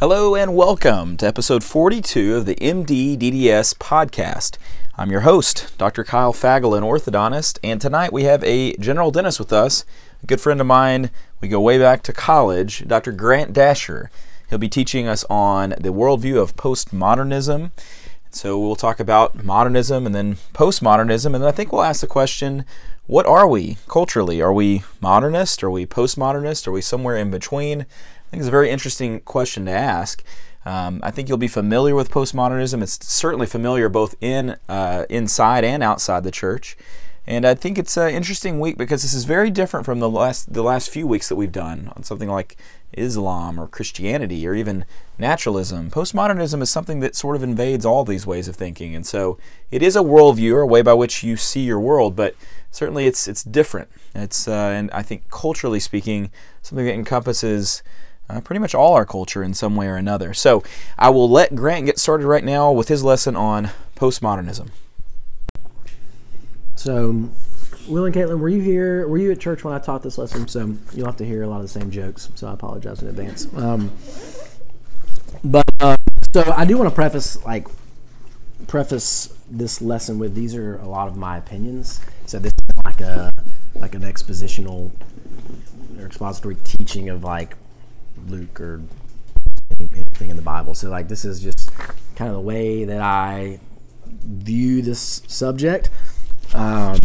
Hello and welcome to episode 42 of the MD DDS podcast. I'm your host, Dr. Kyle Fagel, an orthodontist, and tonight we have a general dentist with us, a good friend of mine. We go way back to college, Dr. Grant Dasher. He'll be teaching us on the worldview of postmodernism. So we'll talk about modernism and then postmodernism, and then I think we'll ask the question what are we culturally? Are we modernist? Are we postmodernist? Are we somewhere in between? I think it's a very interesting question to ask. Um, I think you'll be familiar with postmodernism. It's certainly familiar both in uh, inside and outside the church. And I think it's an interesting week because this is very different from the last the last few weeks that we've done on something like Islam or Christianity or even naturalism. Postmodernism is something that sort of invades all these ways of thinking, and so it is a worldview or a way by which you see your world. But certainly, it's it's different. It's uh, and I think culturally speaking, something that encompasses uh, pretty much all our culture in some way or another. So I will let Grant get started right now with his lesson on postmodernism. So, Will and Caitlin, were you here? Were you at church when I taught this lesson? So you'll have to hear a lot of the same jokes. So I apologize in advance. Um, but uh, so I do want to preface like preface this lesson with these are a lot of my opinions. So this is like a like an expositional or expository teaching of like Luke or anything in the Bible. So like this is just kind of the way that I view this subject. Um,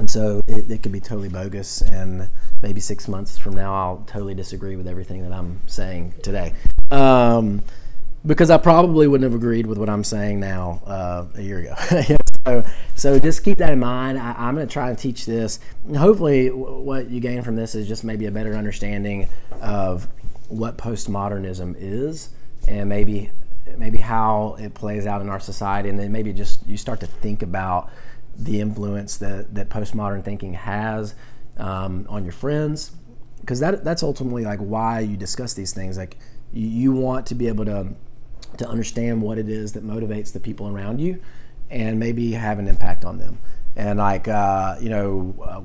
and so it, it could be totally bogus and maybe six months from now i'll totally disagree with everything that i'm saying today um, because i probably wouldn't have agreed with what i'm saying now uh, a year ago so, so just keep that in mind. I, am going to try and teach this. Hopefully w- what you gain from this is just maybe a better understanding of what postmodernism is and maybe maybe how it plays out in our society. And then maybe just you start to think about the influence that, that postmodern thinking has um, on your friends. Because that that's ultimately like why you discuss these things. Like you, you, want to be able to to understand what it is that motivates the people around you and maybe have an impact on them and like uh, you know uh,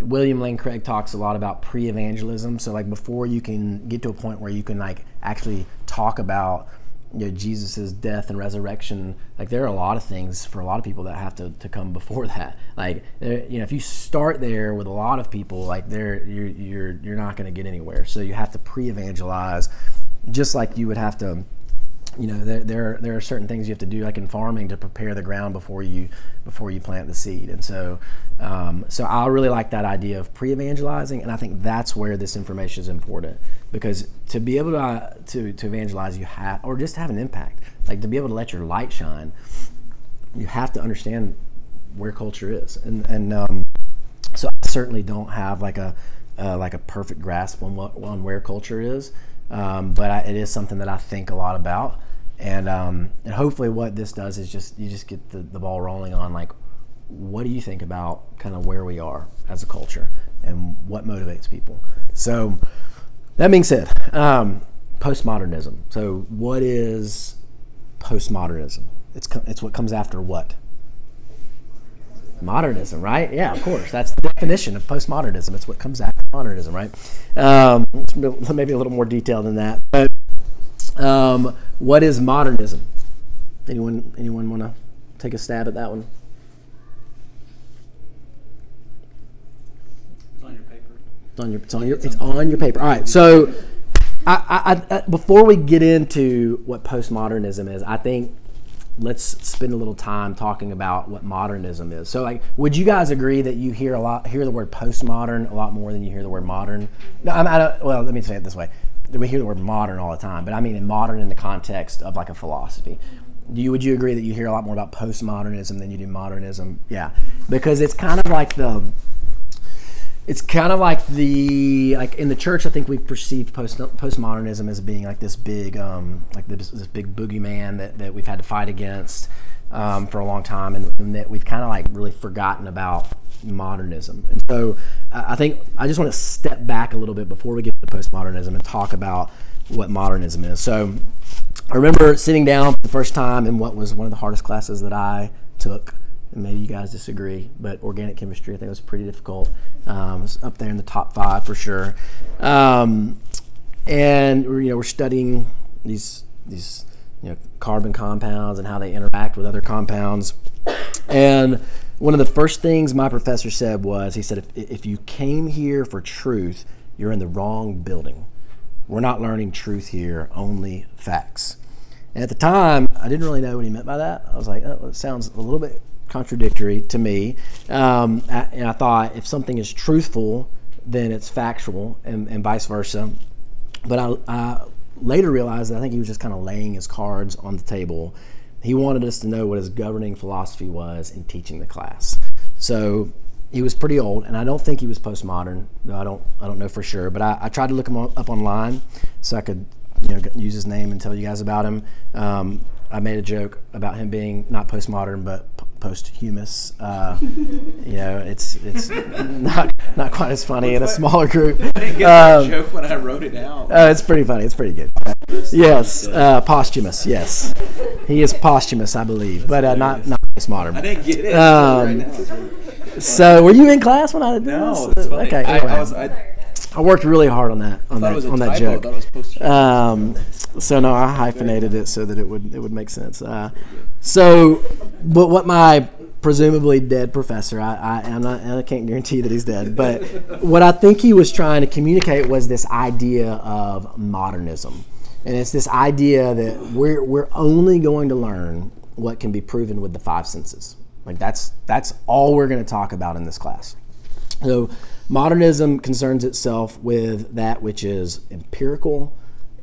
William Lane Craig talks a lot about pre-evangelism so like before you can get to a point where you can like actually talk about you know, Jesus's death and resurrection, like there are a lot of things for a lot of people that have to, to come before that. Like, you know, if you start there with a lot of people, like there, you're, you're, you're not going to get anywhere. So you have to pre-evangelize just like you would have to you know there, there there are certain things you have to do like in farming to prepare the ground before you before you plant the seed. And so um, so I really like that idea of pre-evangelizing and I think that's where this information is important. Because to be able to uh, to, to evangelize you have or just have an impact. Like to be able to let your light shine you have to understand where culture is. And and um, so I certainly don't have like a uh, like a perfect grasp on what on where culture is. Um, but I, it is something that I think a lot about and um, and hopefully what this does is just you just get the, the ball rolling on like what do you think about kind of where we are as a culture and what motivates people? So that being said um, postmodernism. So what is postmodernism? It's it's what comes after what? Modernism right? Yeah of course. That's the definition of postmodernism. It's what comes after modernism right? Um, maybe a little more detail than that but um, what is modernism? Anyone anyone want to take a stab at that one? It's on your paper. It's on your it's on your it's on your paper. All right. So, I, I, I before we get into what postmodernism is, I think let's spend a little time talking about what modernism is. So, like, would you guys agree that you hear a lot hear the word postmodern a lot more than you hear the word modern? No, I'm, I don't, well. Let me say it this way: we hear the word modern all the time, but I mean in modern in the context of like a philosophy. Do you would you agree that you hear a lot more about postmodernism than you do modernism? Yeah, because it's kind of like the it's kind of like the like in the church. I think we've perceived post postmodernism as being like this big um, like this, this big boogeyman that, that we've had to fight against um, for a long time, and, and that we've kind of like really forgotten about modernism. And so I think I just want to step back a little bit before we get postmodernism and talk about what modernism is. So I remember sitting down for the first time in what was one of the hardest classes that I took. And maybe you guys disagree, but organic chemistry I think was pretty difficult. Um, it was up there in the top five for sure. Um, and you know we're studying these these you know carbon compounds and how they interact with other compounds. And one of the first things my professor said was he said if, if you came here for truth, you're in the wrong building. We're not learning truth here, only facts. And at the time, I didn't really know what he meant by that. I was like, oh, it sounds a little bit contradictory to me. Um, and I thought if something is truthful, then it's factual, and, and vice versa. But I, I later realized that I think he was just kind of laying his cards on the table. He wanted us to know what his governing philosophy was in teaching the class. So he was pretty old, and I don't think he was postmodern. Though I don't I don't know for sure, but I, I tried to look him up online so I could you know use his name and tell you guys about him. Um, I made a joke about him being not postmodern but p- posthumous. Uh, you know, it's it's not not quite as funny in a smaller group. I didn't get um, that joke when I wrote it out. Uh, it's pretty funny. It's pretty good. Yes, uh, posthumous. Yes, he is posthumous, I believe, but uh, not not postmodern. I didn't get it. Um, so, were you in class when I did no, this? Okay, I, I, was, I, I, worked really hard on that on that on that joke. Um, so no, I hyphenated it so that it would it would make sense. Uh, so, but what my presumably dead professor. I, I, am not, I can't guarantee that he's dead, but what I think he was trying to communicate was this idea of modernism, and it's this idea that we're we're only going to learn what can be proven with the five senses. Like that's that's all we're going to talk about in this class. So modernism concerns itself with that which is empirical,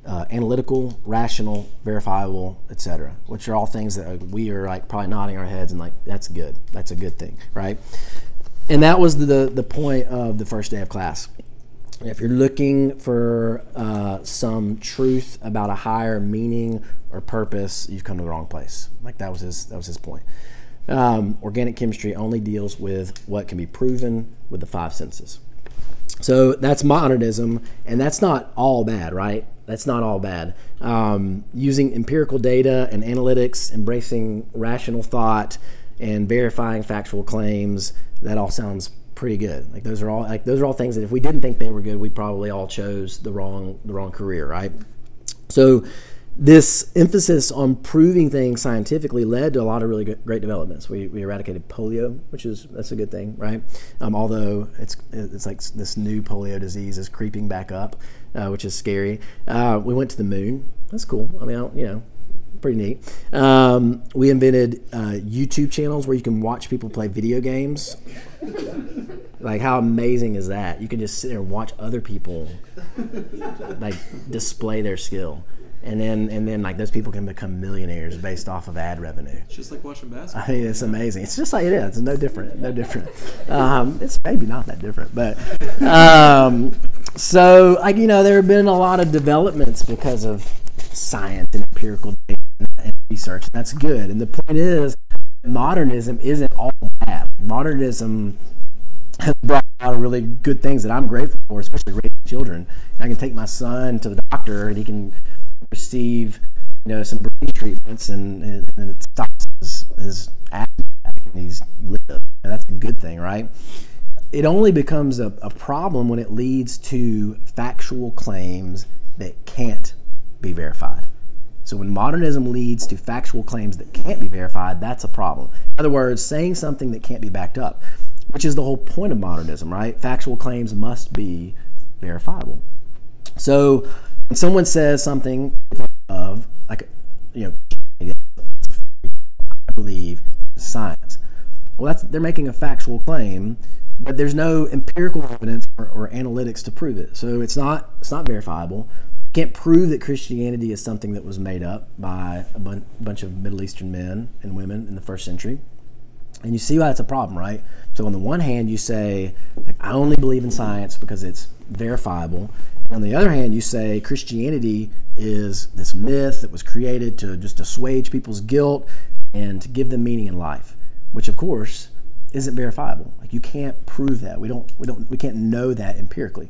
uh, analytical, rational, verifiable, etc., which are all things that we are like probably nodding our heads and like that's good. That's a good thing, right? And that was the the point of the first day of class. If you're looking for uh, some truth about a higher meaning or purpose, you've come to the wrong place. Like that was his that was his point. Um, organic chemistry only deals with what can be proven with the five senses. So that's modernism, and that's not all bad, right? That's not all bad. Um, using empirical data and analytics, embracing rational thought, and verifying factual claims, that all sounds pretty good. Like those are all like those are all things that if we didn't think they were good, we probably all chose the wrong the wrong career, right? So this emphasis on proving things scientifically led to a lot of really great developments. We, we eradicated polio, which is that's a good thing, right? Um, although it's it's like this new polio disease is creeping back up, uh, which is scary. Uh, we went to the moon. That's cool. I mean, I you know, pretty neat. Um, we invented uh, YouTube channels where you can watch people play video games. like how amazing is that? You can just sit there and watch other people like display their skill and then and then like those people can become millionaires based off of ad revenue. It's just like watching basketball. I mean, it's amazing. It's just like it is. It's no different. No different. Um, it's maybe not that different, but um, so like you know there have been a lot of developments because of science and empirical data research. And that's good. And the point is, modernism isn't all bad. Modernism has brought a lot of really good things that I'm grateful for, especially raising children. I can take my son to the doctor and he can receive, you know, some brain treatments and, and it stops his, his asthma and he's live. That's a good thing, right? It only becomes a, a problem when it leads to factual claims that can't be verified. So when modernism leads to factual claims that can't be verified, that's a problem. In other words, saying something that can't be backed up, which is the whole point of modernism, right? Factual claims must be verifiable. So when someone says something of like you know I believe science well that's they're making a factual claim but there's no empirical evidence or, or analytics to prove it so it's not it's not verifiable can't prove that Christianity is something that was made up by a bun- bunch of Middle Eastern men and women in the first century. And you see why it's a problem, right? So on the one hand, you say, like, I only believe in science because it's verifiable. And On the other hand, you say Christianity is this myth that was created to just assuage people's guilt and to give them meaning in life, which of course isn't verifiable. Like you can't prove that. We don't we don't we can't know that empirically.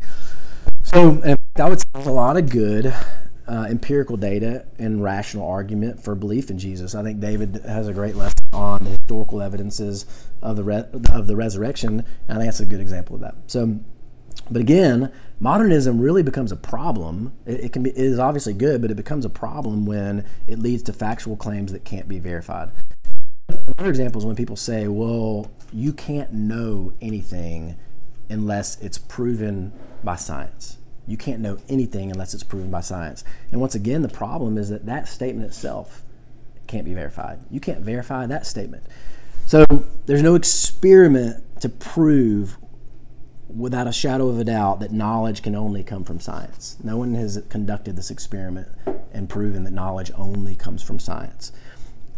So I would there's a lot of good uh, empirical data and rational argument for belief in Jesus. I think David has a great lesson on the historical evidences of the re- of the resurrection, and I think that's a good example of that. So But again, modernism really becomes a problem. It, it, can be it is obviously good, but it becomes a problem when it leads to factual claims that can't be verified. Another example is when people say, "Well, you can't know anything unless it's proven by science." You can't know anything unless it's proven by science. And once again, the problem is that that statement itself can't be verified. You can't verify that statement. So there's no experiment to prove without a shadow of a doubt that knowledge can only come from science. No one has conducted this experiment and proven that knowledge only comes from science.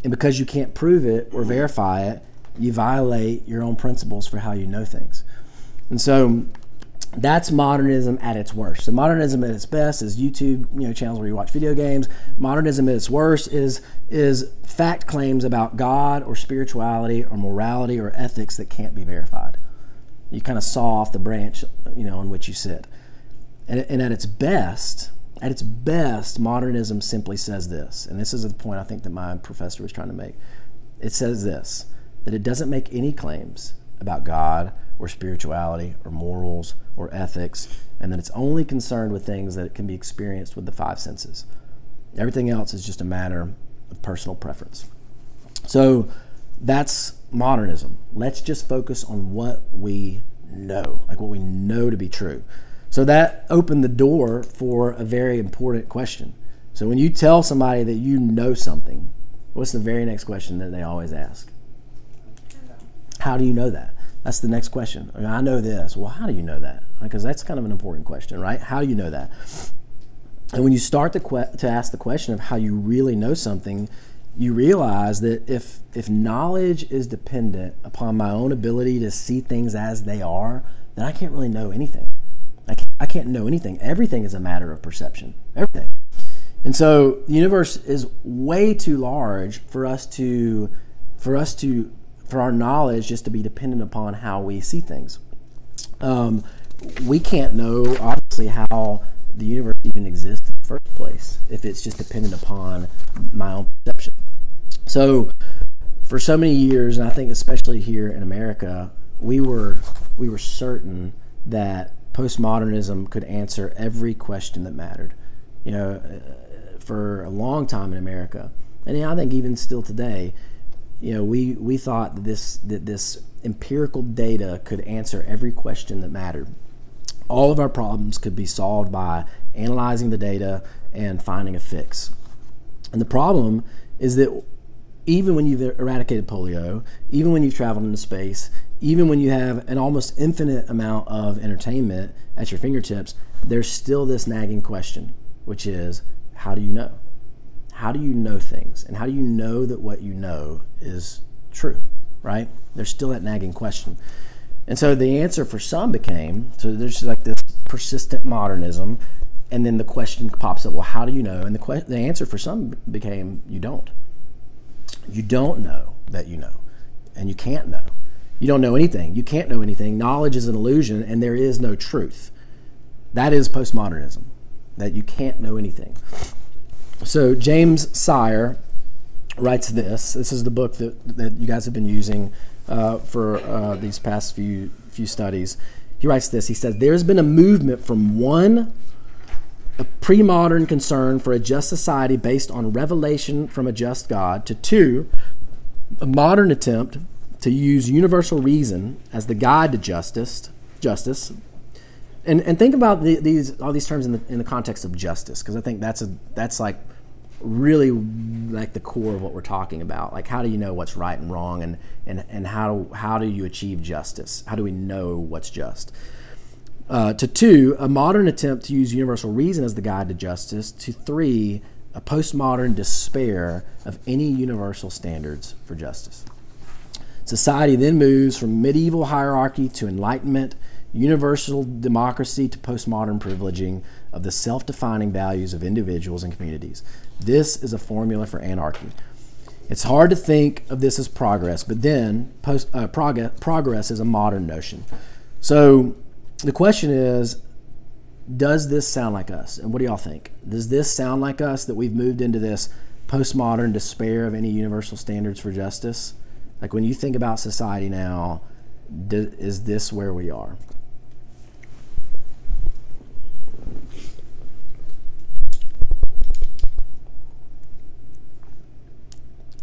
And because you can't prove it or verify it, you violate your own principles for how you know things. And so that's modernism at its worst. So modernism at its best is YouTube, you know, channels where you watch video games. Modernism at its worst is is fact claims about God or spirituality or morality or ethics that can't be verified. You kind of saw off the branch, you know, on which you sit. And, and at its best, at its best, modernism simply says this, and this is the point I think that my professor was trying to make. It says this that it doesn't make any claims about God or spirituality or morals or ethics, and that it's only concerned with things that can be experienced with the five senses. Everything else is just a matter of personal preference. So that's modernism. Let's just focus on what we know, like what we know to be true. So that opened the door for a very important question. So when you tell somebody that you know something, what's the very next question that they always ask? How do you know that? That's the next question. I, mean, I know this. Well, how do you know that? Because that's kind of an important question, right? How do you know that? And when you start to, que- to ask the question of how you really know something, you realize that if if knowledge is dependent upon my own ability to see things as they are, then I can't really know anything. I can't, I can't know anything. Everything is a matter of perception. Everything. And so the universe is way too large for us to for us to for our knowledge just to be dependent upon how we see things. Um, we can't know, obviously, how the universe even exists in the first place if it's just dependent upon my own perception. So, for so many years, and I think especially here in America, we were we were certain that postmodernism could answer every question that mattered. You know, uh, for a long time in America, and I think even still today, you know, we, we thought that this, that this empirical data could answer every question that mattered. All of our problems could be solved by analyzing the data and finding a fix. And the problem is that even when you've eradicated polio, even when you've traveled into space, even when you have an almost infinite amount of entertainment at your fingertips, there's still this nagging question, which is how do you know? How do you know things? And how do you know that what you know is true, right? There's still that nagging question. And so the answer for some became so there's like this persistent modernism, and then the question pops up well, how do you know? And the, que- the answer for some became you don't. You don't know that you know, and you can't know. You don't know anything. You can't know anything. Knowledge is an illusion, and there is no truth. That is postmodernism, that you can't know anything. So James Sire writes this. This is the book that, that you guys have been using uh, for uh, these past few few studies. He writes this. He says there's been a movement from one a pre-modern concern for a just society based on revelation from a just God to two a modern attempt to use universal reason as the guide to justice justice and and think about the, these all these terms in the in the context of justice because I think that's a that's like really like the core of what we're talking about. Like how do you know what's right and wrong, and and and how how do you achieve justice? How do we know what's just? Uh, to two, a modern attempt to use universal reason as the guide to justice. To three, a postmodern despair of any universal standards for justice. Society then moves from medieval hierarchy to enlightenment universal democracy to postmodern privileging of the self defining values of individuals and communities. This is a formula for anarchy. It's hard to think of this as progress, but then post, uh, prog- progress is a modern notion. So the question is does this sound like us? And what do y'all think? Does this sound like us that we've moved into this postmodern despair of any universal standards for justice? Like when you think about society now, is this where we are?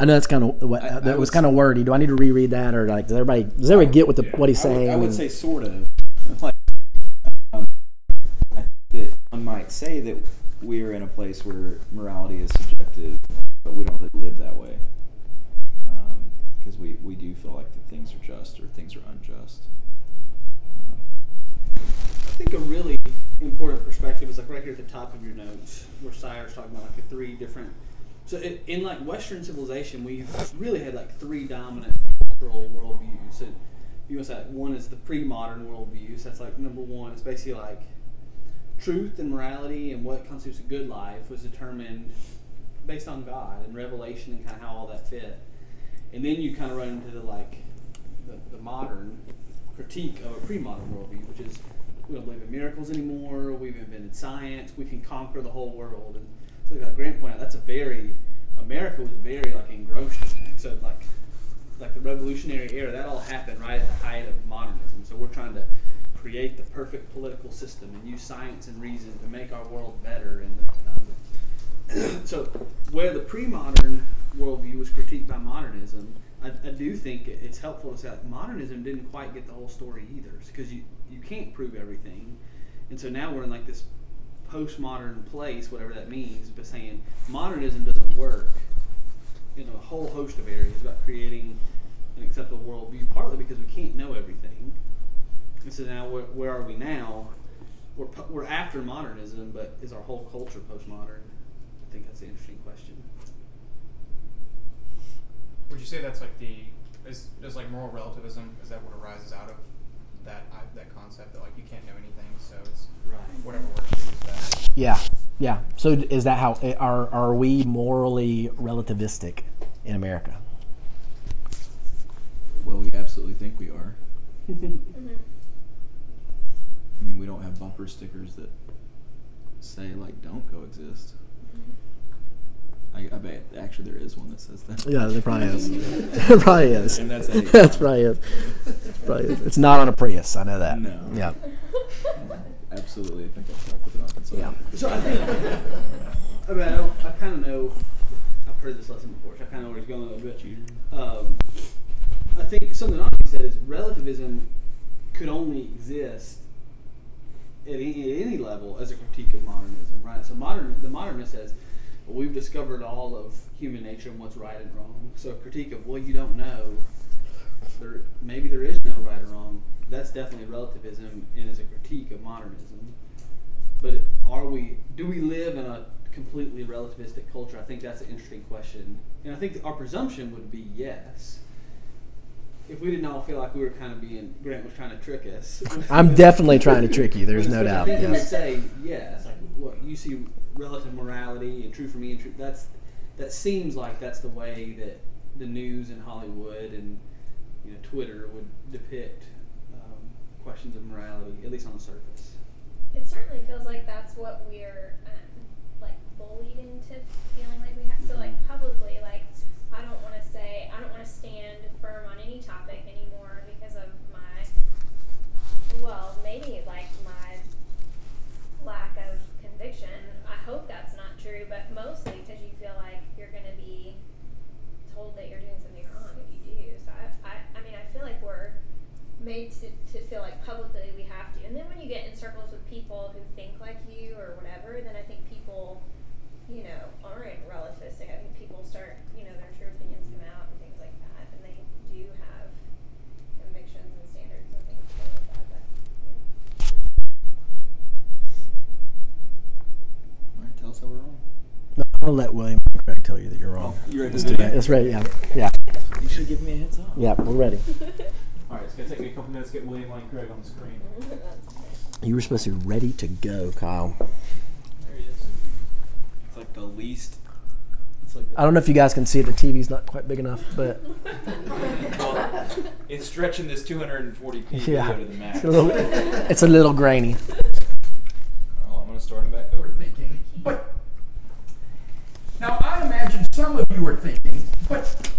I know that's kind of what I- I that was was- kind of wordy. Do I need to reread that, or like does everybody does everybody get what the what he's I would- saying? I would, say sort of. Like, um, I think that one might say that we're in a place where morality is subjective, but we don't really live that way. Because we, we do feel like that things are just or things are unjust. Um, I think a really important perspective is like right here at the top of your notes, where Sire's talking about like the three different. So it, in like Western civilization, we've really had like three dominant cultural worldviews. So you must have one is the pre-modern worldview. So that's like number one. It's basically like truth and morality and what constitutes a good life was determined based on God and revelation and kind of how all that fit. And then you kind of run into the like the, the modern critique of a pre-modern worldview, which is we don't believe in miracles anymore. We've invented science. We can conquer the whole world. And like Grant pointed out, that's a very America was very like engrossed in that. So like like the Revolutionary era, that all happened right at the height of modernism. So we're trying to create the perfect political system and use science and reason to make our world better. And um, so where the pre-modern worldview was critiqued by modernism, I, I do think it's helpful to say modernism didn't quite get the whole story either, because you you can't prove everything, and so now we're in like this postmodern place, whatever that means, but saying modernism doesn't work in a whole host of areas about creating an acceptable worldview, partly because we can't know everything, and so now where, where are we now? We're, we're after modernism, but is our whole culture postmodern? I think that's an interesting question. Would you say that's like the is does like moral relativism is that what arises out of that I, that concept that like you can't know anything so it's Right. whatever works for you best. yeah, yeah. So is that how eh, are are we morally relativistic in America? Well, we absolutely think we are. I mean, we don't have bumper stickers that say, like, don't coexist. Mm-hmm. I, I bet actually there is one that says that. Yeah, there probably is. there probably is. And that's that's probably is. It's probably is. It's not on a Prius. I know that. No. Yeah. Absolutely, I think I'll start with it on console. Yeah. So I think, I mean, I, I kind of know, I've heard this lesson before, so I kind of know where he's going a little bit. Um, I think something Andy said is relativism could only exist at any, at any level as a critique of modernism, right? So modern, the modernist says, well, we've discovered all of human nature and what's right and wrong. So a critique of, well, you don't know, there, maybe there is no right or wrong. That's definitely relativism and is a critique of modernism. But are we? Do we live in a completely relativistic culture? I think that's an interesting question, and I think our presumption would be yes. If we didn't all feel like we were kind of being Grant was trying to trick us, I'm definitely trying to trick you. There's no doubt. I think we would Yes. say yes. Like what you see, relative morality and true for me and true. That's that seems like that's the way that the news in Hollywood and you know Twitter would depict um, questions of morality, at least on the surface. It certainly feels like that's what we're um, like bullied into feeling like we have. So like publicly, like I don't want to say I don't want to stand firm on any topic anymore because of my well maybe like my lack of conviction. I hope that's not true, but mostly because you feel like you're going to be told that you're doing something wrong if you do. So I, I, I mean I feel like we're made to, to feel like publicly we have to. And then when you get in circles with people who think like you or whatever, then I think people, you know, aren't relativistic. I think people start, you know, their true opinions come out and things like that. And they do have convictions and standards and things like that. But, yeah. All right, tell us how we're wrong. No, I'll let William Lane Craig tell you that you're wrong. Oh, you ready Let's to do do that. that? That's right. Yeah. Yeah. You should give me a heads up. Yeah. We're ready. All right, it's gonna take me a couple minutes to get William Lane Craig on the screen. You were supposed to be ready to go, Kyle. There he is. It's like the least. It's like the, I don't know if you guys can see it. The TV's not quite big enough, but well, it's stretching this 240p yeah, video to the max. it's a little, it's a little grainy. Well, I'm gonna start him back over. thinking. But now I imagine some of you are thinking, but,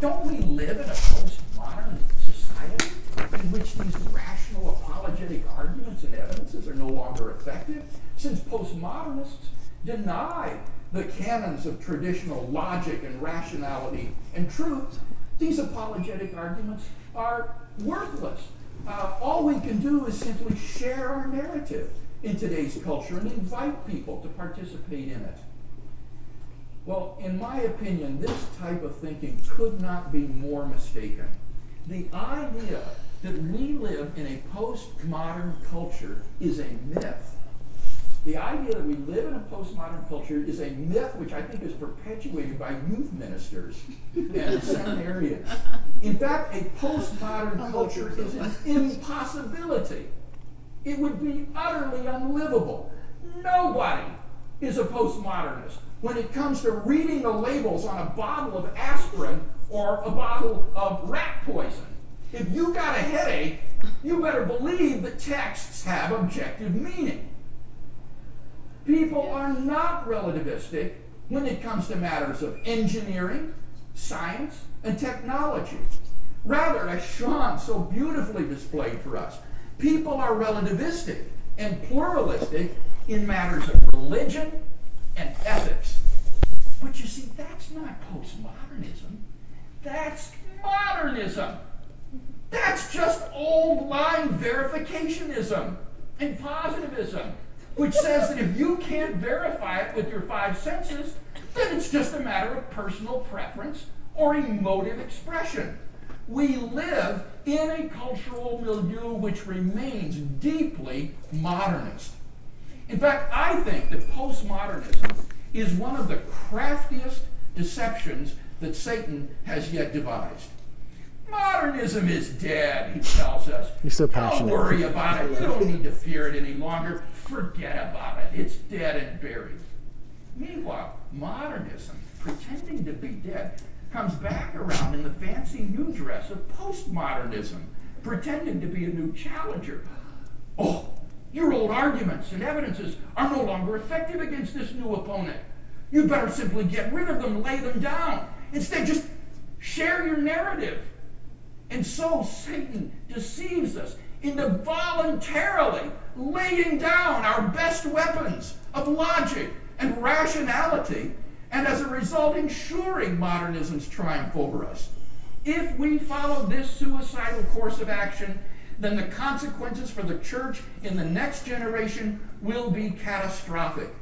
don't we live in a postmodern society in which these rational apologetic arguments and evidences are no longer effective? Since postmodernists deny the canons of traditional logic and rationality and truth, these apologetic arguments are worthless. Uh, all we can do is simply share our narrative in today's culture and invite people to participate in it. Well, in my opinion, this type of thinking could not be more mistaken. The idea that we live in a postmodern culture is a myth. The idea that we live in a postmodern culture is a myth which I think is perpetuated by youth ministers and seminarians. In fact, a postmodern culture is an impossibility. It would be utterly unlivable. Nobody is a postmodernist when it comes to reading the labels on a bottle of aspirin or a bottle of rat poison. If you got a headache, you better believe that texts have objective meaning. People are not relativistic when it comes to matters of engineering, science, and technology. Rather, as Sean so beautifully displayed for us, people are relativistic and pluralistic in matters of religion and ethics. You see, that's not postmodernism. That's modernism. That's just old line verificationism and positivism, which says that if you can't verify it with your five senses, then it's just a matter of personal preference or emotive expression. We live in a cultural milieu which remains deeply modernist. In fact, I think that postmodernism is one of the craftiest deceptions that Satan has yet devised. Modernism is dead, he tells us. You're so Don't passionate. worry about it. You don't need to fear it any longer. Forget about it. It's dead and buried. Meanwhile, modernism, pretending to be dead, comes back around in the fancy new dress of postmodernism, pretending to be a new challenger. Oh, your old arguments and evidences are no longer effective against this new opponent. You better simply get rid of them, lay them down. Instead, just share your narrative. And so Satan deceives us into voluntarily laying down our best weapons of logic and rationality, and as a result, ensuring modernism's triumph over us. If we follow this suicidal course of action, then the consequences for the church in the next generation will be catastrophic.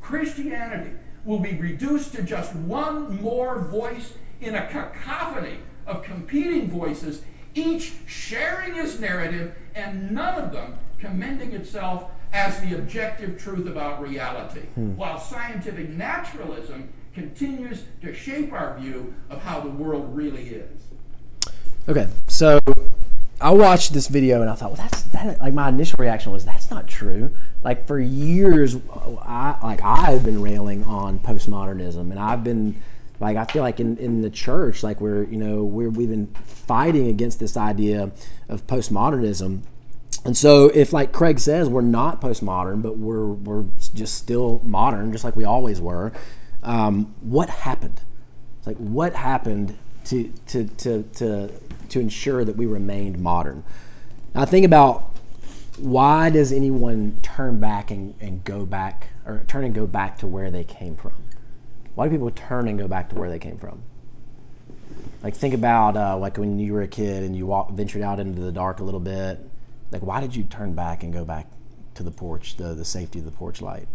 Christianity will be reduced to just one more voice in a cacophony of competing voices, each sharing his narrative and none of them commending itself as the objective truth about reality, hmm. while scientific naturalism continues to shape our view of how the world really is. Okay, so I watched this video and I thought, well, that's that. Like my initial reaction was, that's not true. Like for years, I like I've been railing on postmodernism, and I've been like I feel like in, in the church, like we're you know we're we've been fighting against this idea of postmodernism. And so, if like Craig says, we're not postmodern, but we're we're just still modern, just like we always were. Um, what happened? It's like what happened to to to to to ensure that we remained modern? Now, think about why does anyone turn back and, and go back or turn and go back to where they came from? Why do people turn and go back to where they came from? Like think about uh, like when you were a kid and you walk, ventured out into the dark a little bit. Like why did you turn back and go back to the porch, the the safety of the porch light?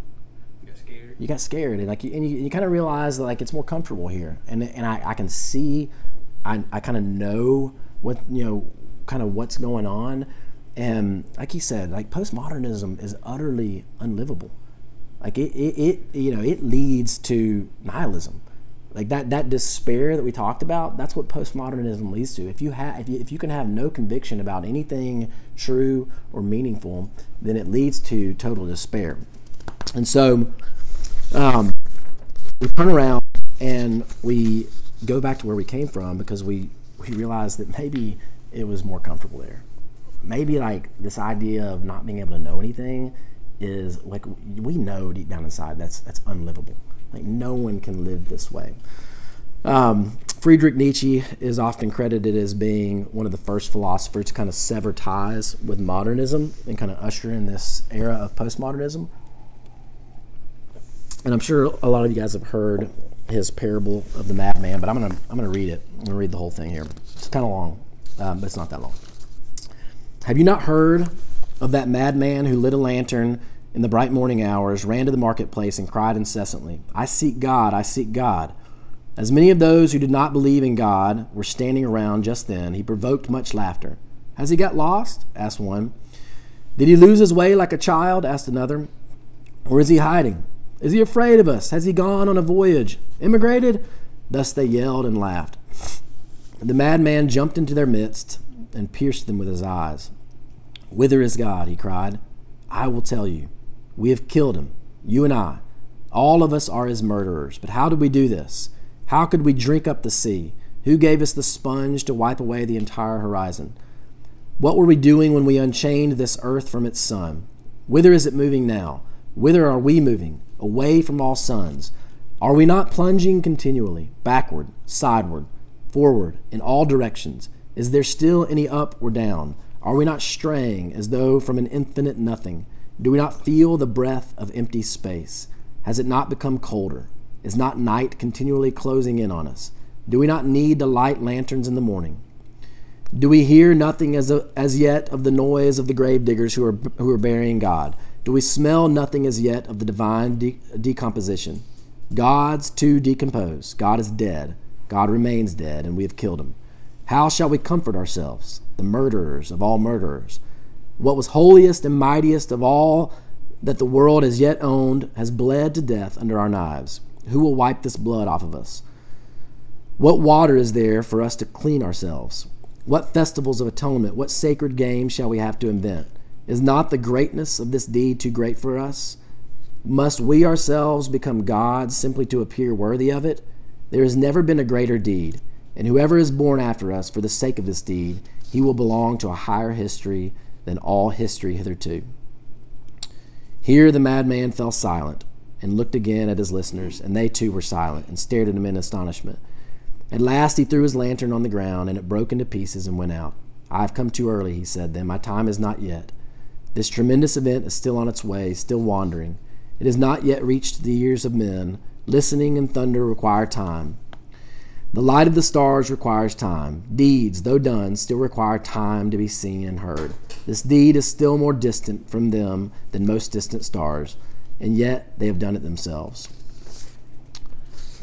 Get scared. you got scared and like you, and you, you kind of realize that like it's more comfortable here and and I, I can see I, I kind of know what you know kind of what's going on. And like he said like postmodernism is utterly unlivable. Like it, it, it you know it leads to nihilism. Like that that despair that we talked about that's what postmodernism leads to. If you have if you, if you can have no conviction about anything true or meaningful then it leads to total despair. And so um, we turn around and we go back to where we came from because we, we realize that maybe it was more comfortable there. Maybe like this idea of not being able to know anything is like we know deep down inside that's that's unlivable. Like no one can live this way. Um, Friedrich Nietzsche is often credited as being one of the first philosophers to kind of sever ties with modernism and kind of usher in this era of postmodernism. and I'm sure a lot of you guys have heard his parable of the madman, but I'm gonna I'm gonna read it. I'm gonna read the whole thing here. It's kind of long, um, but it's not that long. Have you not heard of that madman who lit a lantern in the bright morning hours, ran to the marketplace, and cried incessantly, I seek God, I seek God. As many of those who did not believe in God were standing around just then, he provoked much laughter. Has he got lost? asked one. Did he lose his way like a child? asked another. Or is he hiding? Is he afraid of us? Has he gone on a voyage? Immigrated? Thus they yelled and laughed. The madman jumped into their midst and pierced them with his eyes. Whither is God? he cried. I will tell you. We have killed him, you and I. All of us are his murderers. But how did we do this? How could we drink up the sea? Who gave us the sponge to wipe away the entire horizon? What were we doing when we unchained this earth from its sun? Whither is it moving now? Whither are we moving? Away from all suns. Are we not plunging continually, backward, sideward, forward, in all directions? Is there still any up or down? Are we not straying as though from an infinite nothing? Do we not feel the breath of empty space? Has it not become colder? Is not night continually closing in on us? Do we not need to light lanterns in the morning? Do we hear nothing as, a, as yet of the noise of the grave diggers who are, who are burying God? Do we smell nothing as yet of the divine de- decomposition? God's to decompose. God is dead. God remains dead, and we have killed him. How shall we comfort ourselves, the murderers of all murderers? What was holiest and mightiest of all that the world has yet owned has bled to death under our knives. Who will wipe this blood off of us? What water is there for us to clean ourselves? What festivals of atonement, what sacred games shall we have to invent? Is not the greatness of this deed too great for us? Must we ourselves become gods simply to appear worthy of it? There has never been a greater deed, and whoever is born after us for the sake of this deed, he will belong to a higher history than all history hitherto. Here the madman fell silent and looked again at his listeners, and they too were silent and stared at him in astonishment. At last he threw his lantern on the ground, and it broke into pieces and went out. I have come too early, he said then. My time is not yet. This tremendous event is still on its way, still wandering. It has not yet reached the ears of men. Listening and thunder require time. The light of the stars requires time. Deeds, though done, still require time to be seen and heard. This deed is still more distant from them than most distant stars, and yet they have done it themselves.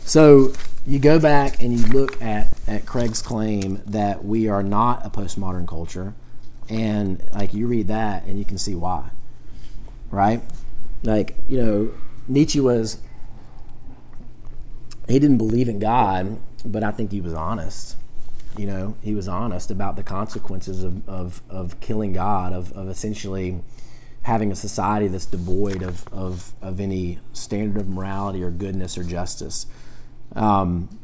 So you go back and you look at, at Craig's claim that we are not a postmodern culture, and like you read that and you can see why. Right? Like, you know, Nietzsche was he didn't believe in God, but I think he was honest. You know, he was honest about the consequences of, of, of killing God, of, of essentially having a society that's devoid of, of, of any standard of morality or goodness or justice. Um,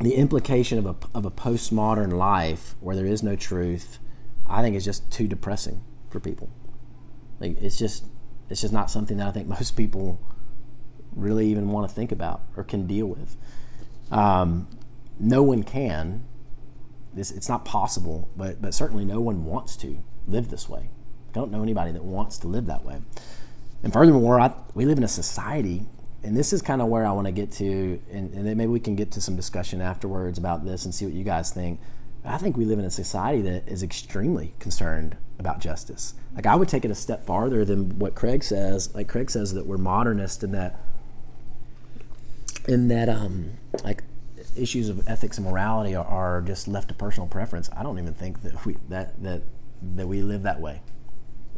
the implication of a, of a postmodern life where there is no truth, I think it's just too depressing for people. Like it's just it's just not something that I think most people really even want to think about or can deal with. Um, no one can. This, it's not possible, but, but certainly no one wants to live this way. I don't know anybody that wants to live that way. And furthermore, I, we live in a society, and this is kind of where I want to get to, and, and then maybe we can get to some discussion afterwards about this and see what you guys think. I think we live in a society that is extremely concerned about justice. Like I would take it a step farther than what Craig says. Like Craig says that we're modernist and that in that um like issues of ethics and morality are, are, just left to personal preference. I don't even think that we that that that we live that way.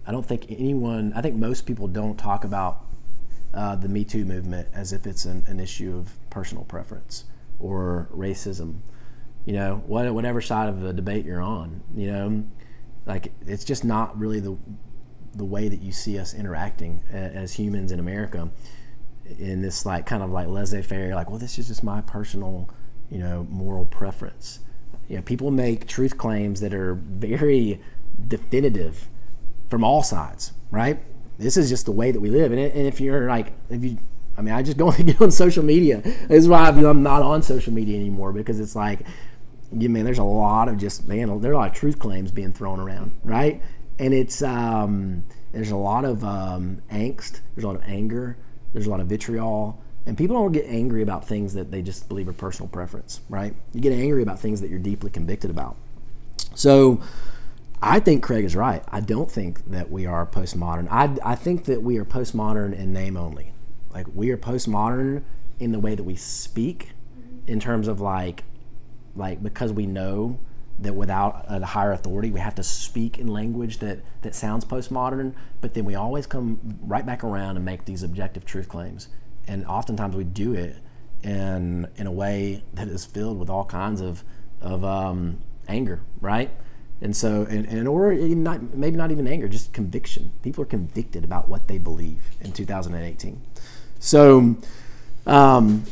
I don't think anyone. I think most people don't talk about uh, the Me Too movement as if it's an, an, issue of personal preference or racism. You know, what, whatever side of the debate you're on. You know, like it's just not really the the way that you see us interacting as humans in America in this like kind of like laissez-faire like well this is just my personal you know moral preference. You know people make truth claims that are very definitive from all sides right? This is just the way that we live. And, and if you're like if you i mean i just go on social media. This is why i'm not on social media anymore because it's like you mean there's a lot of just man there's a lot of truth claims being thrown around right and it's um, there's a lot of um, angst there's a lot of anger There's a lot of vitriol, and people don't get angry about things that they just believe are personal preference, right? You get angry about things that you're deeply convicted about. So, I think Craig is right. I don't think that we are postmodern. I, I think that we are postmodern in name only. Like we are postmodern in the way that we speak, in terms of like, like because we know that without a higher authority, we have to speak in language that that sounds postmodern. But then we always come right back around and make these objective truth claims, and oftentimes we do it in in a way that is filled with all kinds of of um, anger, right? And so, and, and or not, maybe not even anger, just conviction. People are convicted about what they believe in 2018. So, um,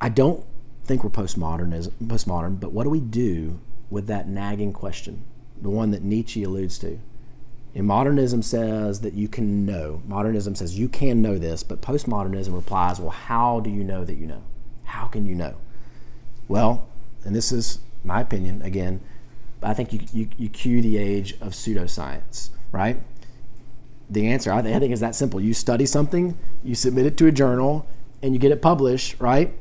I don't think we're postmodernism, postmodern, but what do we do with that nagging question, the one that Nietzsche alludes to? And modernism says that you can know. Modernism says you can know this, but postmodernism replies, well, how do you know that you know? How can you know? Well, and this is my opinion again, I think you, you, you cue the age of pseudoscience, right? The answer, I think, is that simple. You study something, you submit it to a journal, and you get it published, right?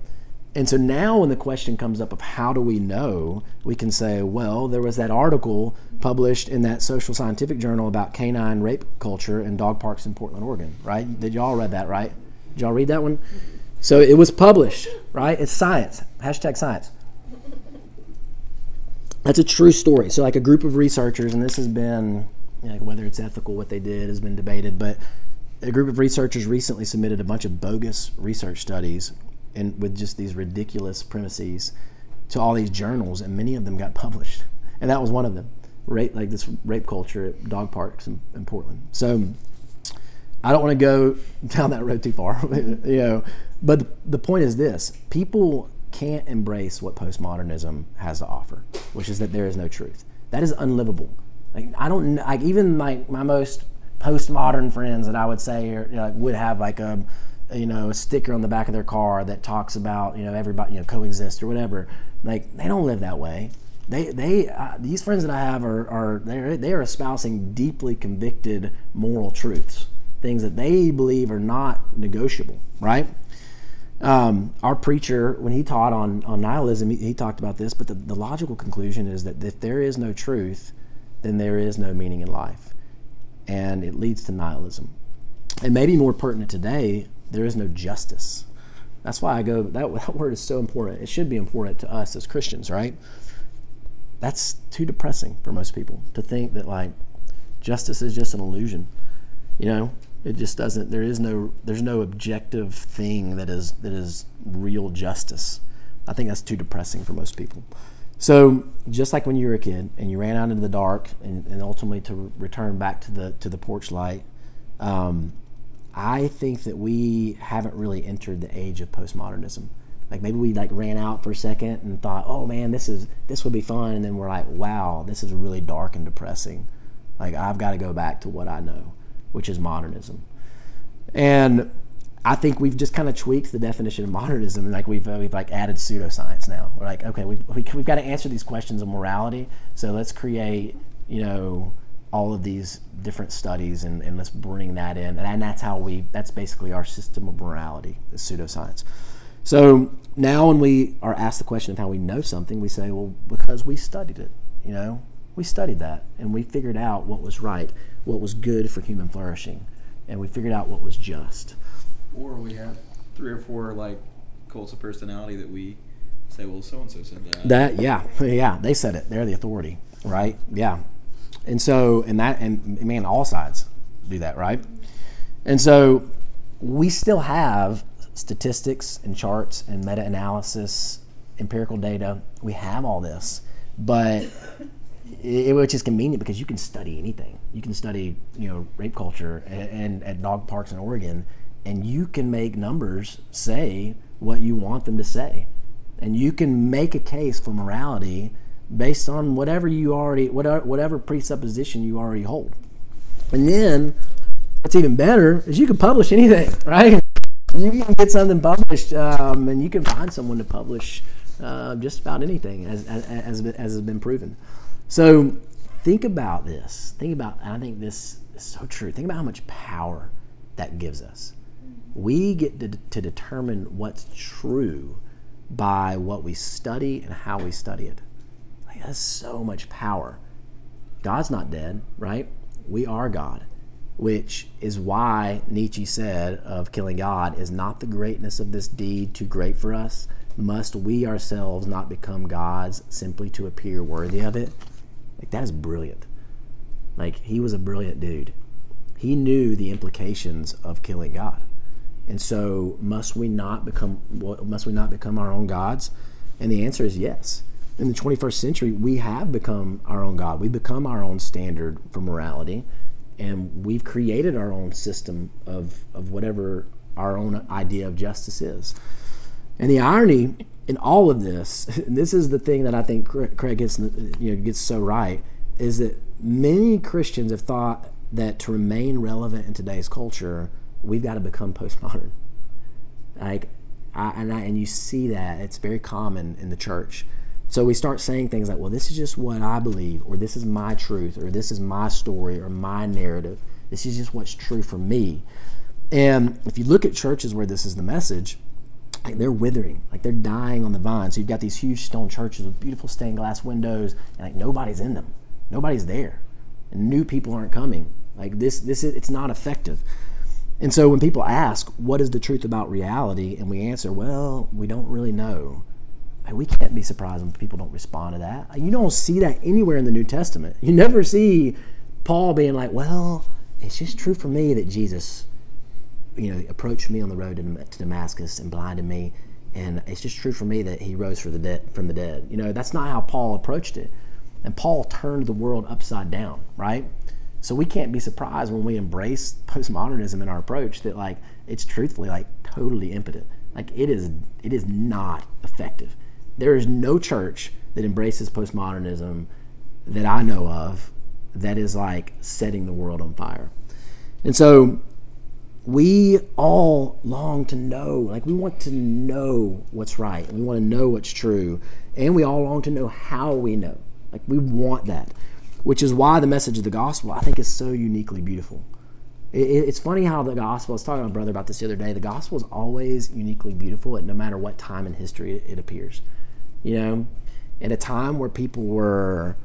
And so now, when the question comes up of how do we know, we can say, well, there was that article published in that social scientific journal about canine rape culture in dog parks in Portland, Oregon, right? Did y'all read that, right? Did y'all read that one? So it was published, right? It's science. Hashtag science. That's a true story. So, like a group of researchers, and this has been, like whether it's ethical, what they did has been debated, but a group of researchers recently submitted a bunch of bogus research studies and with just these ridiculous premises to all these journals, and many of them got published. And that was one of them. Rape, like this rape culture at dog parks in, in Portland. So I don't want to go down that road too far, you know. But the, the point is this: people can't embrace what postmodernism has to offer, which is that there is no truth. That is unlivable. Like I don't like even my my most postmodern friends that I would say are, you know, would have like a you know a sticker on the back of their car that talks about you know everybody you know coexist or whatever. Like they don't live that way. They they uh, these friends that I have are are they they are espousing deeply convicted moral truths, things that they believe are not negotiable. Right. Um, our preacher, when he taught on, on nihilism, he, he talked about this, but the, the logical conclusion is that if there is no truth, then there is no meaning in life. And it leads to nihilism. And maybe more pertinent today, there is no justice. That's why I go, that, that word is so important. It should be important to us as Christians, right? That's too depressing for most people to think that, like, justice is just an illusion. You know, it just doesn't. There is no. There's no objective thing that is that is real justice. I think that's too depressing for most people. So just like when you were a kid and you ran out into the dark and, and ultimately to return back to the to the porch light, um, I think that we haven't really entered the age of postmodernism. Like maybe we like ran out for a second and thought, oh man, this is this would be fun, and then we're like, wow, this is really dark and depressing. Like I've got to go back to what I know which is modernism. And I think we've just kind of tweaked the definition of modernism, and like we've uh, we've like added pseudoscience now. We're like, okay, we've we, have we have got to answer these questions of morality, so let's create, you know, all of these different studies, and, and let's bring that in, and that's how we. That's basically our system of morality, is pseudoscience. So now, when we are asked the question of how we know something, we say, well, because we studied it. You know, we studied that, and we figured out what was right what was good for human flourishing, and we figured out what was just. Or we have three or four like cults of personality that we say, well, so and so said that. That yeah, yeah, they said it. They're the authority, right? Yeah, and so and that and man, all sides do that, right? And so we still have statistics and charts and meta-analysis, empirical data. We have all this, but it, which is convenient because you can study anything. You can study, you know, rape culture and, and at dog parks in Oregon, and you can make numbers say what you want them to say, and you can make a case for morality based on whatever you already, whatever, whatever presupposition you already hold. And then, what's even better is you can publish anything, right? You can get something published, um, and you can find someone to publish uh, just about anything, as, as, as, has been proven. So think about this. Think about, I think this is so true. Think about how much power that gives us. We get to, to determine what's true by what we study and how we study it. That's so much power. God's not dead, right? We are God, which is why Nietzsche said of killing God is not the greatness of this deed too great for us. Must we ourselves not become gods simply to appear worthy of it? Like, that is brilliant. Like, he was a brilliant dude. He knew the implications of killing God. And so, must we not become must we not become our own gods? And the answer is yes. In the 21st century, we have become our own God. We become our own standard for morality, and we've created our own system of of whatever our own idea of justice is. And the irony in all of this, and this is the thing that I think Craig gets you know gets so right, is that many Christians have thought that to remain relevant in today's culture, we've got to become postmodern. Like, I, and I, and you see that it's very common in the church. So we start saying things like, "Well, this is just what I believe, or this is my truth, or this is my story, or my narrative. This is just what's true for me." And if you look at churches where this is the message, like they're withering, like they're dying on the vine. So you've got these huge stone churches with beautiful stained glass windows, and like nobody's in them, nobody's there, and new people aren't coming. Like this, this is it's not effective. And so when people ask, what is the truth about reality? And we answer, well, we don't really know. We can't be surprised when people don't respond to that. You don't see that anywhere in the New Testament. You never see Paul being like, well, it's just true for me that Jesus, you know, approached me on the road to Damascus and blinded me. And it's just true for me that he rose the dead, from the dead. You know, that's not how Paul approached it. And Paul turned the world upside down, right? So we can't be surprised when we embrace postmodernism in our approach that like it's truthfully like totally impotent. Like it is it is not effective. There is no church that embraces postmodernism that I know of that is like setting the world on fire. And so we all long to know, like we want to know what's right. We want to know what's true. And we all long to know how we know. Like we want that which is why the message of the gospel I think is so uniquely beautiful. It, it's funny how the gospel. I was talking to my brother about this the other day. The gospel is always uniquely beautiful, at no matter what time in history it, it appears. You know, at a time where people were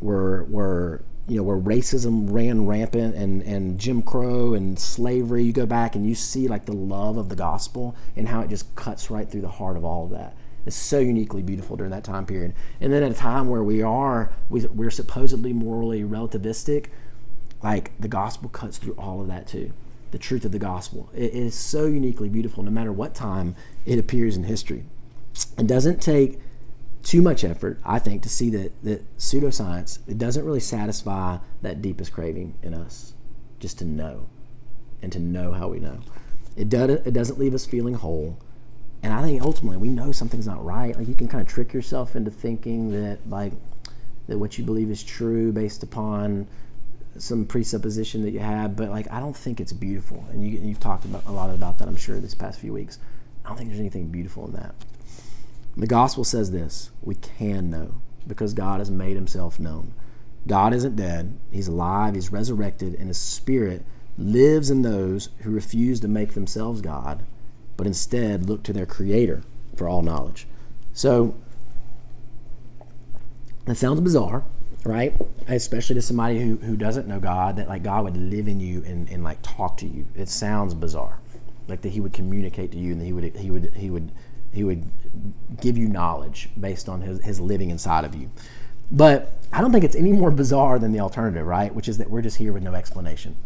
were were you know where racism ran rampant and and Jim Crow and slavery. You go back and you see like the love of the gospel and how it just cuts right through the heart of all of that. It's so uniquely beautiful during that time period. And then at a time where we are, we, we're supposedly morally relativistic, like the gospel cuts through all of that too. The truth of the gospel. It is so uniquely beautiful no matter what time it appears in history. It doesn't take too much effort, I think, to see that, that pseudoscience, it doesn't really satisfy that deepest craving in us, just to know and to know how we know. It, does, it doesn't leave us feeling whole. And I think ultimately we know something's not right. Like you can kind of trick yourself into thinking that like that what you believe is true based upon some presupposition that you have, but like I don't think it's beautiful. And you, you've talked about a lot about that, I'm sure, this past few weeks. I don't think there's anything beautiful in that. The gospel says this: we can know because God has made Himself known. God isn't dead; He's alive. He's resurrected, and His Spirit lives in those who refuse to make themselves God but instead look to their Creator for all knowledge. So, that sounds bizarre, right? Especially to somebody who, who doesn't know God, that like God would live in you and, and like talk to you. It sounds bizarre. Like that he would communicate to you and he would he would he would he would give you knowledge based on his, his living inside of you. But I don't think it's any more bizarre than the alternative, right? Which is that we're just here with no explanation.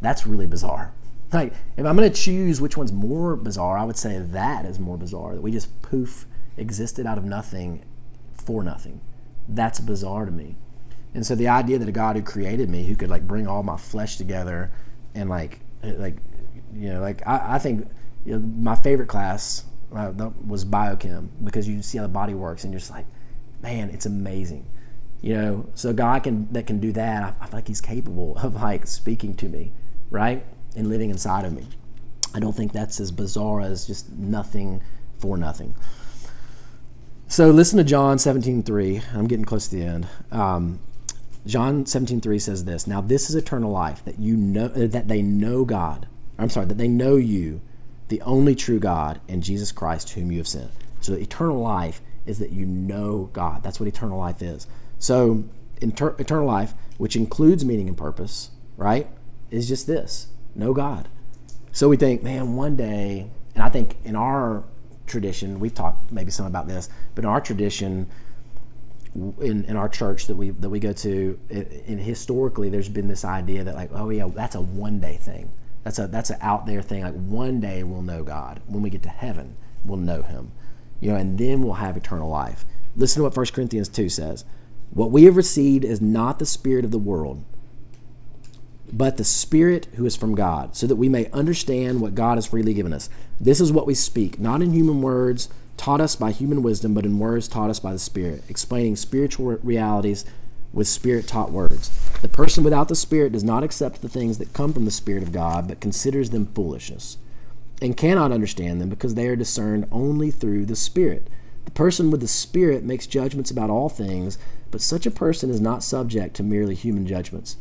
That's really bizarre. Like, if I'm going to choose which one's more bizarre, I would say that is more bizarre. That we just poof existed out of nothing for nothing. That's bizarre to me. And so the idea that a God who created me, who could like bring all my flesh together, and like, like, you know, like I, I think you know, my favorite class uh, was biochem because you see how the body works, and you're just like, man, it's amazing. You know, so God can that can do that. I, I feel like He's capable of like speaking to me, right? and living inside of me. I don't think that's as bizarre as just nothing for nothing. So listen to John 17:3. I'm getting close to the end. Um, John 17:3 says this. Now this is eternal life that you know uh, that they know God, I'm sorry, that they know you, the only true God, and Jesus Christ, whom you have sent. So eternal life is that you know God. That's what eternal life is. So inter- eternal life, which includes meaning and purpose, right, is just this: know God. So we think, man, one day, and I think in our tradition, we've talked maybe some about this, but in our tradition, in, in our church that we that we go to, and historically, there's been this idea that like, oh yeah, that's a one day thing. That's a that's an out there thing. Like one day we'll know God. When we get to heaven, we'll know Him. You know, and then we'll have eternal life. Listen to what 1 Corinthians 2 says. What we have received is not the spirit of the world, but the Spirit who is from God, so that we may understand what God has freely given us. This is what we speak, not in human words taught us by human wisdom, but in words taught us by the Spirit, explaining spiritual realities with Spirit taught words. The person without the Spirit does not accept the things that come from the Spirit of God, but considers them foolishness, and cannot understand them because they are discerned only through the Spirit. The person with the Spirit makes judgments about all things, but such a person is not subject to merely human judgments.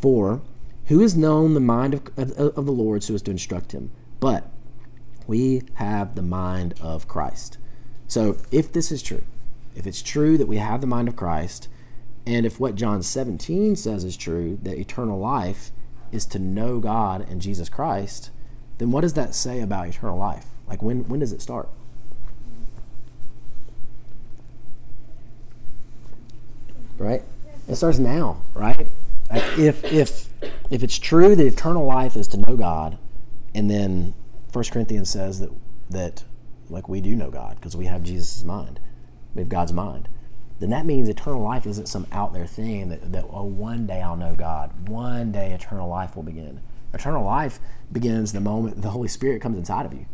For who has known the mind of, of, of the Lord so as to instruct him? But we have the mind of Christ. So if this is true, if it's true that we have the mind of Christ, and if what John 17 says is true, that eternal life is to know God and Jesus Christ, then what does that say about eternal life? Like when when does it start? Right? It starts now, right? If if if it's true that eternal life is to know God, and then First Corinthians says that that like we do know God because we have Jesus' mind, we have God's mind. Then that means eternal life isn't some out there thing that, that oh one day I'll know God, one day eternal life will begin. Eternal life begins the moment the Holy Spirit comes inside of you.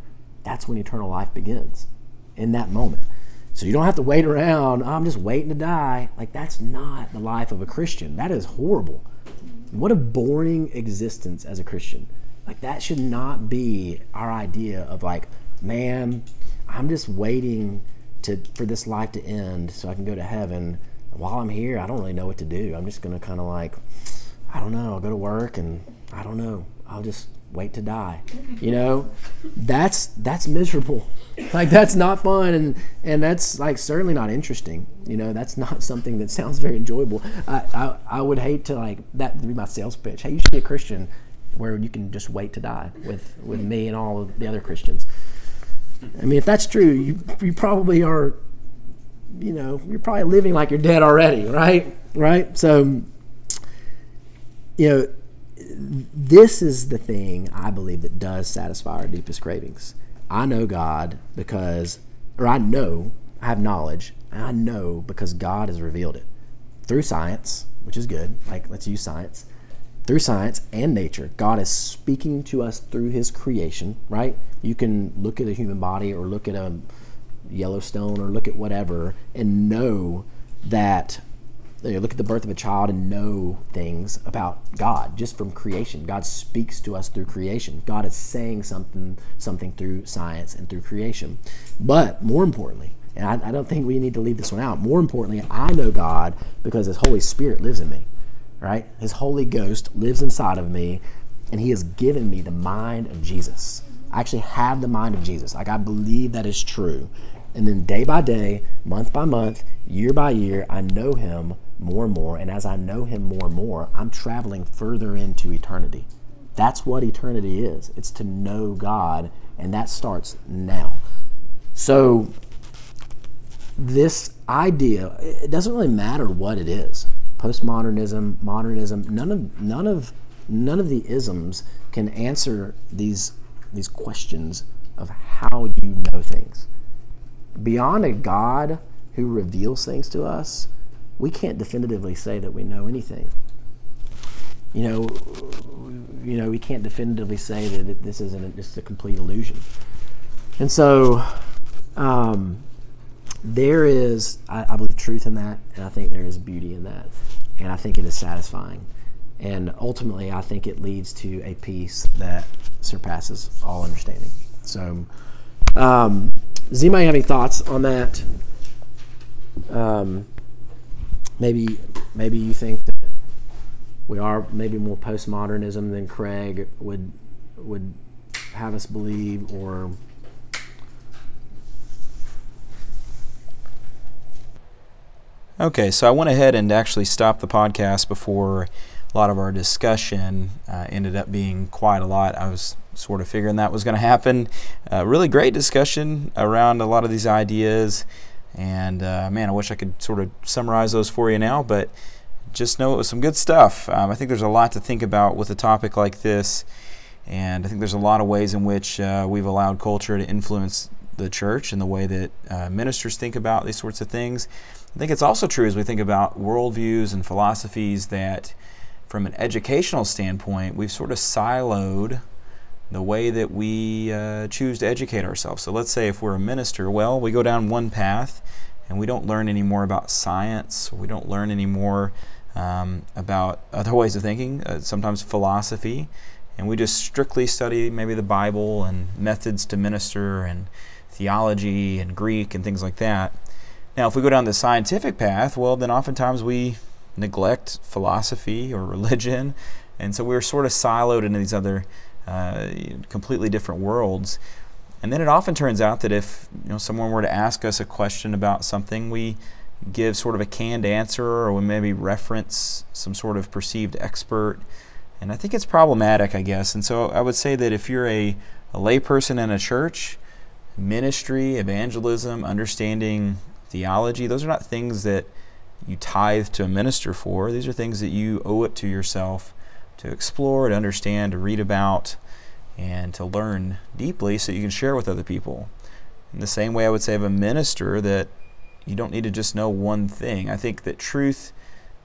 That's when eternal life begins, in that moment. So you don't have to wait around. I'm just waiting to die. Like that's not the life of a Christian. That is horrible. What a boring existence as a Christian. Like that should not be our idea of like, man, I'm just waiting to for this life to end so I can go to heaven. While I'm here, I don't really know what to do. I'm just gonna kind of like, I don't know. I'll go to work and I don't know. I'll just wait to die. You know, that's that's miserable. Like that's not fun, and and that's like certainly not interesting. You know, that's not something that sounds very enjoyable. I I, I would hate to like that to be my sales pitch. Hey, you should be a Christian where you can just wait to die with with me and all of the other Christians. I mean, if that's true, you you probably are. You know, you're probably living like you're dead already, right? Right. So, you know this is the thing I believe that does satisfy our deepest cravings. I know God because, or I know, I have knowledge, and I know because God has revealed it through science, which is good. Like, let's use science. Through science and nature, God is speaking to us through His creation, right? You can look at a human body or look at a Yellowstone or look at whatever and know that you look at the birth of a child and know things about God just from creation. God speaks to us through creation. God is saying something something through science and through creation. But more importantly, and I, I don't think we need to leave this one out. More importantly, I know God because His Holy Spirit lives in me. Right? His Holy Ghost lives inside of me, and He has given me the mind of Jesus. I actually have the mind of Jesus. Like I believe that is true. And then day by day, month by month, year by year, I know Him more and more. And as I know Him more and more, I'm traveling further into eternity. That's what eternity is it's to know God, and that starts now. So, this idea, it doesn't really matter what it is postmodernism, modernism, none of, none of, none of the isms can answer these, these questions of how you know things. Beyond a God who reveals things to us, we can't definitively say that we know anything. You know, you know, we can't definitively say that this isn't just a complete illusion. And so, um, there is, I, I believe, truth in that, and I think there is beauty in that, and I think it is satisfying. And ultimately, I think it leads to a peace that surpasses all understanding. So, um, does anybody have any thoughts on that? Um, maybe maybe you think that we are maybe more postmodernism than Craig would would have us believe or Okay, so I went ahead and actually stopped the podcast before a lot of our discussion uh, ended up being quite a lot. I was sort of figuring that was going to happen. Uh, really great discussion around a lot of these ideas. And uh, man, I wish I could sort of summarize those for you now, but just know it was some good stuff. Um, I think there's a lot to think about with a topic like this. And I think there's a lot of ways in which uh, we've allowed culture to influence the church and the way that uh, ministers think about these sorts of things. I think it's also true as we think about worldviews and philosophies that, from an educational standpoint, we've sort of siloed the way that we uh, choose to educate ourselves. So let's say if we're a minister, well, we go down one path and we don't learn any more about science, we don't learn any more um, about other ways of thinking, uh, sometimes philosophy, and we just strictly study maybe the Bible and methods to minister and theology and Greek and things like that. Now, if we go down the scientific path, well, then oftentimes we neglect philosophy or religion, and so we're sort of siloed into these other uh, completely different worlds. And then it often turns out that if you know someone were to ask us a question about something, we give sort of a canned answer, or we maybe reference some sort of perceived expert. And I think it's problematic, I guess. And so I would say that if you're a, a layperson in a church, ministry, evangelism, understanding theology, those are not things that you tithe to a minister for. These are things that you owe it to yourself to explore, to understand, to read about, and to learn deeply so you can share with other people. In the same way, I would say of a minister that you don't need to just know one thing. I think that truth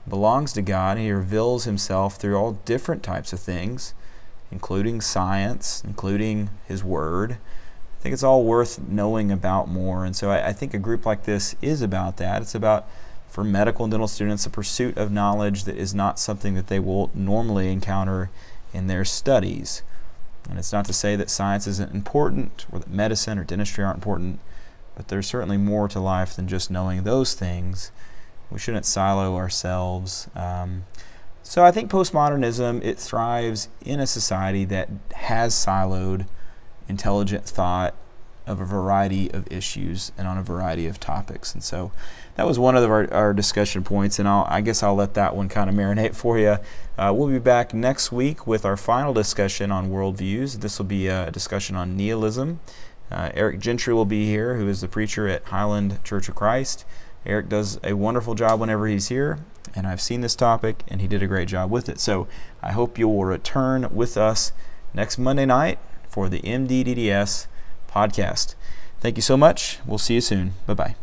belongs to God. He reveals himself through all different types of things, including science, including his word. I think it's all worth knowing about more. And so I, I, think a group like this is about that. It's about, for medical and dental students, a pursuit of knowledge that is not something that they will normally encounter in their studies. And it's not to say that science isn't important or that medicine or dentistry aren't important, but there's certainly more to life than just knowing those things. We shouldn't silo ourselves. Um, so I think postmodernism it thrives in a society that has siloed intelligent thought of a variety of issues and on a variety of topics. And so that was one of our, our discussion points, and I'll, I guess I'll let that one kind of marinate for you. Uh, we'll be back next week with our final discussion on worldviews. This will be a discussion on nihilism. Uh, Eric Gentry will be here, who is the preacher at Highland Church of Christ. Eric does a wonderful job whenever he's here, and I've seen this topic, and he did a great job with it. So I hope you will return with us next Monday night for the MDDDS podcast. Thank you so much. We'll see you soon. Bye bye.